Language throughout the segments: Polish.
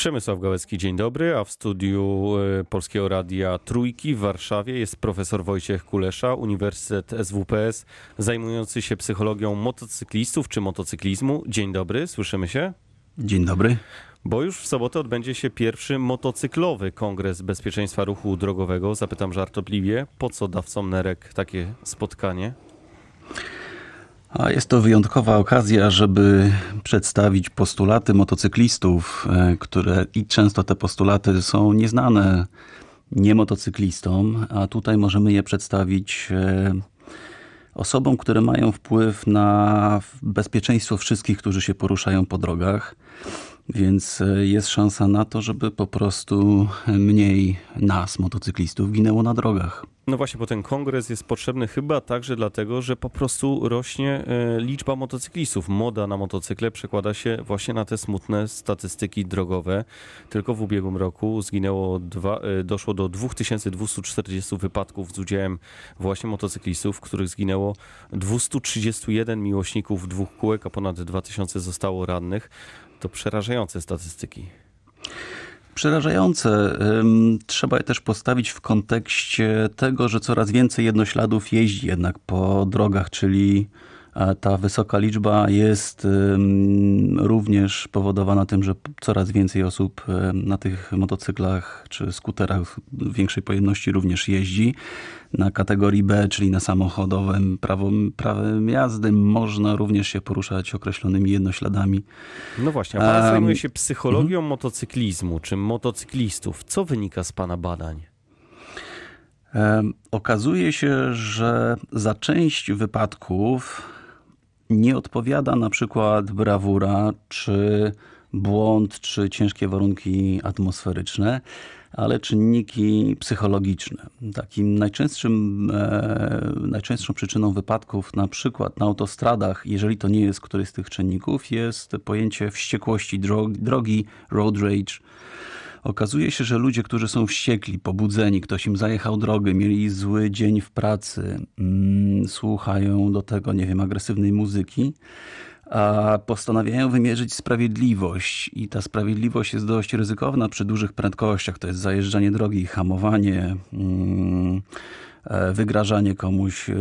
Przemysław Gałecki, dzień dobry, a w studiu e, Polskiego Radia Trójki w Warszawie jest profesor Wojciech Kulesza, Uniwersytet SWPS, zajmujący się psychologią motocyklistów czy motocyklizmu. Dzień dobry, słyszymy się? Dzień dobry. Bo już w sobotę odbędzie się pierwszy motocyklowy Kongres Bezpieczeństwa Ruchu Drogowego. Zapytam żartobliwie, po co dawcom nerek takie spotkanie? A jest to wyjątkowa okazja, żeby przedstawić postulaty motocyklistów, e, które i często te postulaty są nieznane niemotocyklistom, a tutaj możemy je przedstawić e, osobom, które mają wpływ na bezpieczeństwo wszystkich, którzy się poruszają po drogach. Więc e, jest szansa na to, żeby po prostu mniej nas, motocyklistów, ginęło na drogach. No właśnie, bo ten kongres jest potrzebny chyba także dlatego, że po prostu rośnie e, liczba motocyklistów. Moda na motocykle przekłada się właśnie na te smutne statystyki drogowe. Tylko w ubiegłym roku zginęło dwa, e, doszło do 2240 wypadków z udziałem właśnie motocyklistów, w których zginęło 231 miłośników dwóch kółek, a ponad 2000 zostało rannych. To przerażające statystyki. Przerażające. Trzeba je też postawić w kontekście tego, że coraz więcej jednośladów jeździ jednak po drogach, czyli ta wysoka liczba jest również powodowana tym, że coraz więcej osób na tych motocyklach czy skuterach większej pojemności również jeździ. Na kategorii B, czyli na samochodowym prawem, prawem jazdy, można również się poruszać określonymi jednośladami. No właśnie, a pan um, zajmuje się psychologią um, motocyklizmu czy motocyklistów. Co wynika z pana badań? Okazuje się, że za część wypadków nie odpowiada na przykład brawura, czy błąd, czy ciężkie warunki atmosferyczne, ale czynniki psychologiczne. Takim najczęstszym, e, najczęstszą przyczyną wypadków, na przykład na autostradach, jeżeli to nie jest któryś z tych czynników, jest pojęcie wściekłości drogi, drogi road rage Okazuje się, że ludzie, którzy są wściekli, pobudzeni, ktoś im zajechał drogę, mieli zły dzień w pracy, mm, słuchają do tego, nie wiem, agresywnej muzyki, a postanawiają wymierzyć sprawiedliwość. I ta sprawiedliwość jest dość ryzykowna przy dużych prędkościach. To jest zajeżdżanie drogi, hamowanie. Mm, e, wygrażanie komuś e,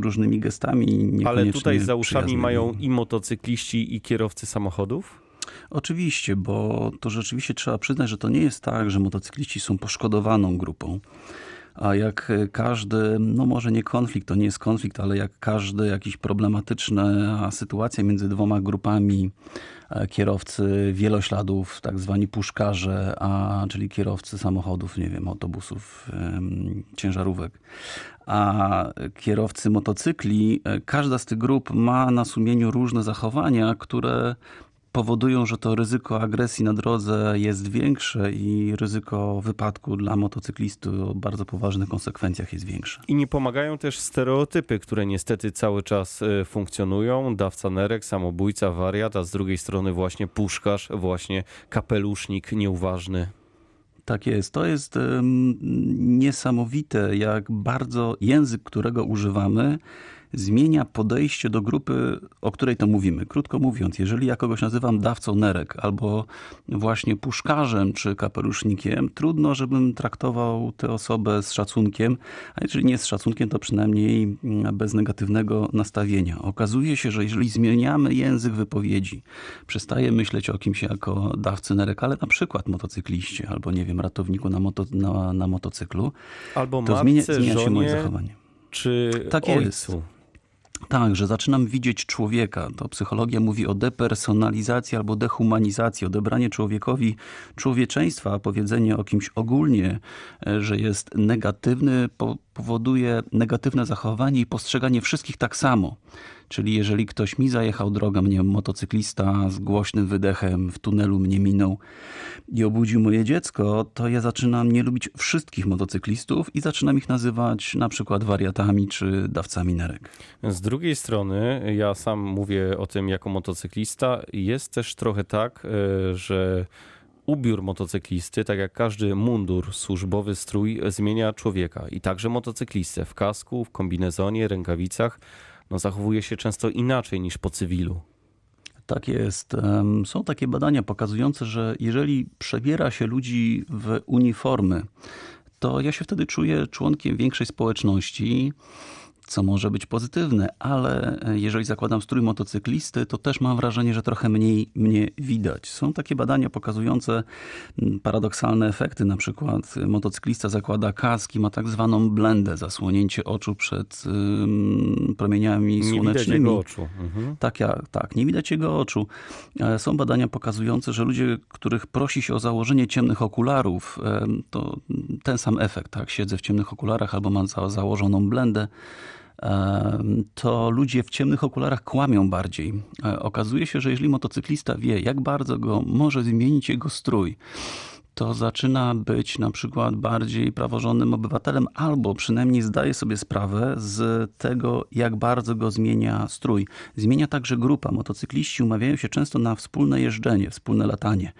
różnymi gestami. Ale tutaj za uszami mają i motocykliści, i kierowcy samochodów? Oczywiście, bo to rzeczywiście trzeba przyznać, że to nie jest tak, że motocykliści są poszkodowaną grupą. A jak każdy, no może nie konflikt, to nie jest konflikt, ale jak każdy jakiś problematyczna sytuacja między dwoma grupami e, kierowcy wielośladów, tak zwani puszkarze, a czyli kierowcy samochodów, nie wiem, autobusów, ciężarówek, a kierowcy motocykli, e, każda z tych grup ma na sumieniu różne zachowania, które powodują, że to ryzyko agresji na drodze jest większe i ryzyko wypadku dla motocyklisty o bardzo poważnych konsekwencjach jest większe. I nie pomagają też stereotypy, które niestety cały czas e, funkcjonują. Dawca nerek, samobójca, wariat, a z drugiej strony właśnie puszkarz, właśnie kapelusznik nieuważny. Tak jest. To jest um, niesamowite, jak bardzo język, którego używamy, zmienia podejście do grupy, o której to mówimy. Krótko mówiąc, jeżeli ja kogoś nazywam dawcą nerek albo właśnie puszkarzem czy kapelusznikiem, trudno, żebym traktował tę osobę z szacunkiem, a jeżeli nie z szacunkiem, to przynajmniej bez negatywnego nastawienia. Okazuje się, że jeżeli zmieniamy język wypowiedzi, przestaję myśleć o kimś jako dawcy nerek, ale na przykład motocykliście albo nie wiem, ratowniku na, moto, na, na motocyklu, albo to zmienia, zmienia się moje zachowanie. Czy tak ojcu. jest. Tak, że zaczynam widzieć człowieka. To psychologia mówi o depersonalizacji albo dehumanizacji, odebranie człowiekowi człowieczeństwa, a powiedzenie o kimś ogólnie, e, że jest negatywny, powoduje negatywne zachowanie i postrzeganie wszystkich tak samo. Czyli jeżeli ktoś mi zajechał drogę, mnie motocyklista z głośnym wydechem w tunelu mnie minął i obudził moje dziecko, to ja zaczynam nie lubić wszystkich motocyklistów i zaczynam ich nazywać na przykład wariatami czy dawcami nerek. Z drugiej strony, ja sam mówię o tym jako motocyklista, jest też trochę tak, e, że ubiór motocyklisty, tak jak każdy mundur, służbowy strój, zmienia człowieka i także motocyklistę w kasku, w kombinezonie, rękawicach no, zachowuje się często inaczej niż po cywilu. Tak jest. Są takie badania pokazujące, że jeżeli przebiera się ludzi w uniformy, to ja się wtedy czuję członkiem większej społeczności co może być pozytywne, ale e, jeżeli zakładam strój motocyklisty, to też mam wrażenie, że trochę mniej mnie widać. Są takie badania pokazujące mm, paradoksalne efekty, na przykład motocyklista zakłada kaski, ma tak zwaną blendę, zasłonięcie oczu przed um, promieniami nie słonecznymi. Widać jego oczu. Mhm. Tak, ja, tak, nie widać jego oczu. E, są badania pokazujące, że ludzie, których prosi się o założenie ciemnych okularów, to ten sam efekt, tak, siedzę w ciemnych okularach albo mam założoną blendę, to ludzie w ciemnych okularach kłamią bardziej. E, okazuje się, że jeżeli motocyklista wie, jak bardzo go może zmienić jego strój, to zaczyna być na przykład bardziej praworządnym obywatelem, albo przynajmniej zdaje sobie sprawę z tego, jak bardzo go zmienia strój. Zmienia także grupa. Motocykliści umawiają się często na wspólne jeżdżenie, wspólne latanie.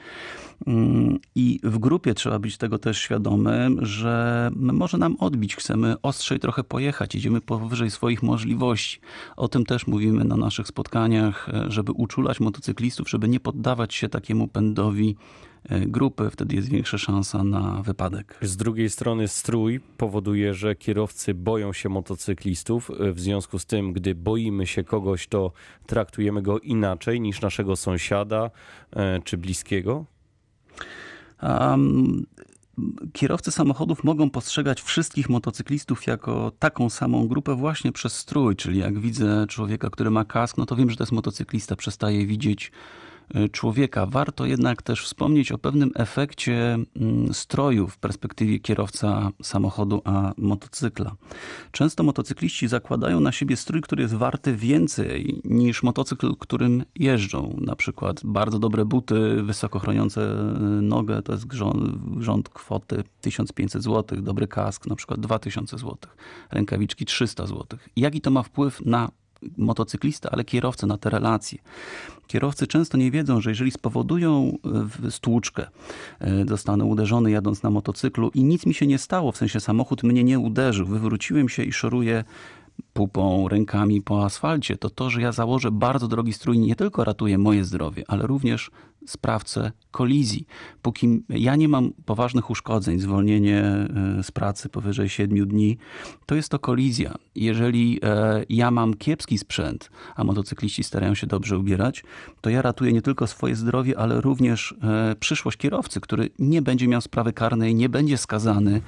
Mm, I w grupie trzeba być tego też świadomym, że może nam odbić, chcemy ostrzej trochę pojechać, idziemy powyżej swoich możliwości. O tym też mówimy na naszych spotkaniach, żeby uczulać motocyklistów, żeby nie poddawać się takiemu pędowi grupy, wtedy jest większa szansa na wypadek. Z drugiej strony strój powoduje, że kierowcy boją się motocyklistów. W związku z tym, gdy boimy się kogoś, to traktujemy go inaczej niż naszego sąsiada e, czy bliskiego. Um, kierowcy samochodów mogą postrzegać wszystkich motocyklistów jako taką samą grupę właśnie przez strój, czyli jak widzę człowieka, który ma kask, no to wiem, że to jest motocyklista, przestaję widzieć E, człowieka. Warto jednak też wspomnieć o pewnym efekcie mm, stroju w perspektywie kierowca samochodu a motocykla. Często motocykliści zakładają na siebie strój, który jest warty więcej niż motocykl, którym jeżdżą. Na przykład bardzo dobre buty, wysoko chroniące e, nogę, to jest rząd, rząd kwoty 1500 zł, dobry kask na przykład 2000 zł, rękawiczki 300 zł. Jaki to ma wpływ na motocyklista, ale kierowcę na te relacje. Kierowcy często nie wiedzą, że jeżeli spowodują e, stłuczkę, e, zostanę uderzony jadąc na motocyklu i nic mi się nie stało, w sensie samochód mnie nie uderzył, wywróciłem się i szoruję pupą, rękami po asfalcie, to to, że ja założę bardzo drogi strój nie tylko ratuje moje zdrowie, ale również sprawcę kolizji. Póki ja nie mam poważnych uszkodzeń, zwolnienie e, z pracy powyżej 7 dni, to jest to kolizja. Jeżeli e, ja mam kiepski sprzęt, a motocykliści starają się dobrze ubierać, to ja ratuję nie tylko swoje zdrowie, ale również e, przyszłość kierowcy, który nie będzie miał sprawy karnej, nie będzie skazany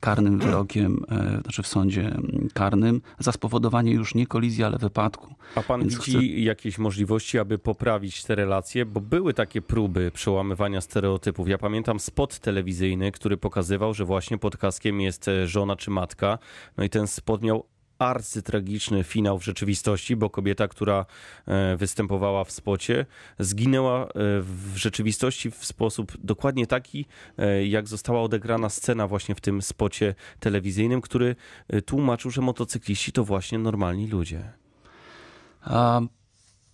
karnym wyrokiem, znaczy w sądzie karnym za spowodowanie już nie kolizji, ale wypadku. A pan Więc widzi chcę... jakieś możliwości, aby poprawić te relacje? Bo były takie próby przełamywania stereotypów. Ja pamiętam spot telewizyjny, który pokazywał, że właśnie pod kaskiem jest e, żona czy matka. No i ten spot miał arcytragiczny finał w rzeczywistości, bo kobieta, która e, występowała w spocie, zginęła e, w rzeczywistości w sposób dokładnie taki, jak została odegrana scena właśnie w tym spocie telewizyjnym, który tłumaczył, że motocykliści to właśnie normalni ludzie.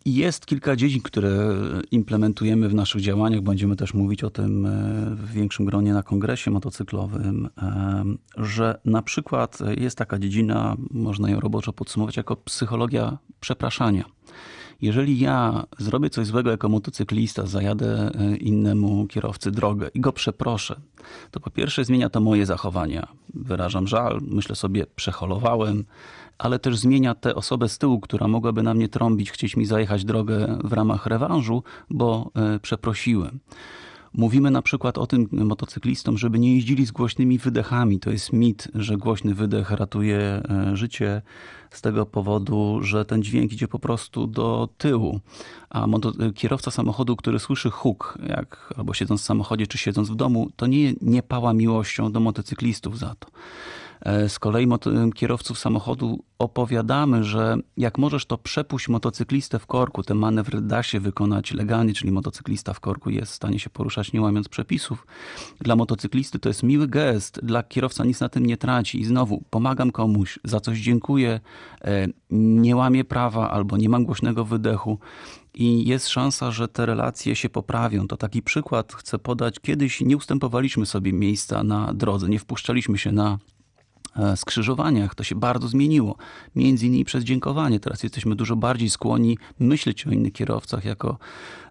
Jest kilka dziedzin, które implementujemy w naszych działaniach. Będziemy też mówić o tym e, w większym gronie na kongresie motocyklowym, e, że na przykład jest taka dziedzina, można ją roboczo podsumować jako psychologia przepraszania. Jeżeli ja zrobię coś złego jako motocyklista, zajadę e, innemu kierowcy drogę i go przeproszę, to po pierwsze zmienia to moje zachowania. Wyrażam żal, myślę sobie, przeholowałem, ale też zmienia tę osobę z tyłu, która mogłaby na mnie trąbić, chcieć mi zajechać drogę w ramach rewanżu, bo e, przeprosiłem. Mówimy na przykład o tym motocyklistom, żeby nie jeździli z głośnymi wydechami. To jest mit, że głośny wydech ratuje e, życie z tego powodu, że ten dźwięk idzie po prostu do tyłu. A kierowca samochodu, który słyszy huk, jak albo siedząc w samochodzie, czy siedząc w domu, to nie, nie pała miłością do motocyklistów za to. E, z kolei kierowców samochodu opowiadamy, że jak możesz, to przepuść motocyklistę w korku. Ten manewr da się wykonać legalnie, czyli motocyklista w korku jest w stanie się poruszać nie łamiąc przepisów. Dla motocyklisty to jest miły gest, dla kierowca nic na tym nie traci. I znowu, pomagam komuś, za coś dziękuję, e, nie łamię prawa albo nie mam głośnego wydechu i jest szansa, że te relacje się poprawią. To taki przykład chcę podać. Kiedyś nie ustępowaliśmy sobie miejsca na drodze, nie wpuszczaliśmy się na skrzyżowaniach. To się bardzo zmieniło. Między innymi przez dziękowanie. Teraz jesteśmy dużo bardziej skłonni myśleć o innych kierowcach jako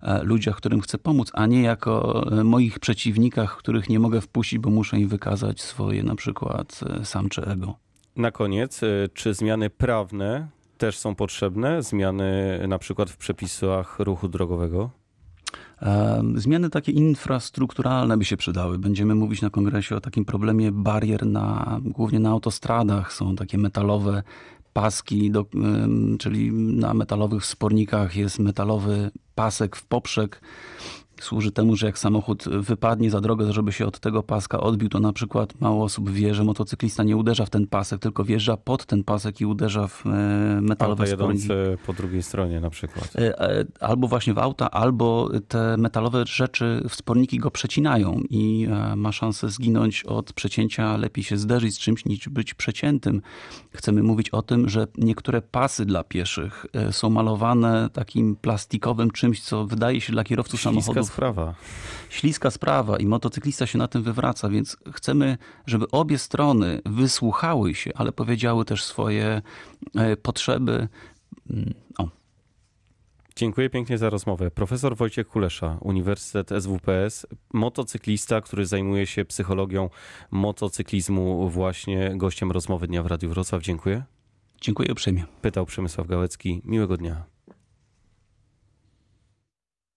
e, ludziach, którym chcę pomóc, a nie jako e, moich przeciwnikach, których nie mogę wpuścić, bo muszę im wykazać swoje na przykład sam czy ego. Na koniec, czy zmiany prawne też są potrzebne? Zmiany na przykład w przepisach ruchu drogowego? Zmiany takie infrastrukturalne by się przydały. Będziemy mówić na kongresie o takim problemie barier na, głównie na autostradach. Są takie metalowe paski, do, czyli na metalowych spornikach jest metalowy pasek w poprzek służy temu, że jak samochód wypadnie za drogę, żeby się od tego paska odbił, to na przykład mało osób wie, że motocyklista nie uderza w ten pasek, tylko wjeżdża pod ten pasek i uderza w e, metalowe sporniki. po drugiej stronie na przykład. E, e, albo właśnie w auta, albo te metalowe rzeczy w sporniki go przecinają i ma szansę zginąć od przecięcia. Lepiej się zderzyć z czymś niż być przeciętym. Chcemy mówić o tym, że niektóre pasy dla pieszych są malowane takim plastikowym czymś, co wydaje się dla kierowców Śliska samochodów sprawa. Śliska sprawa i motocyklista się na tym wywraca, więc chcemy, żeby obie strony wysłuchały się, ale powiedziały też swoje e, potrzeby. Mm, o. Dziękuję pięknie za rozmowę. Profesor Wojciech Kulesza, Uniwersytet SWPS, motocyklista, który zajmuje się psychologią motocyklizmu, właśnie gościem rozmowy Dnia w Radiu Wrocław. Dziękuję. Dziękuję uprzejmie. Pytał Przemysław Gałecki. Miłego dnia.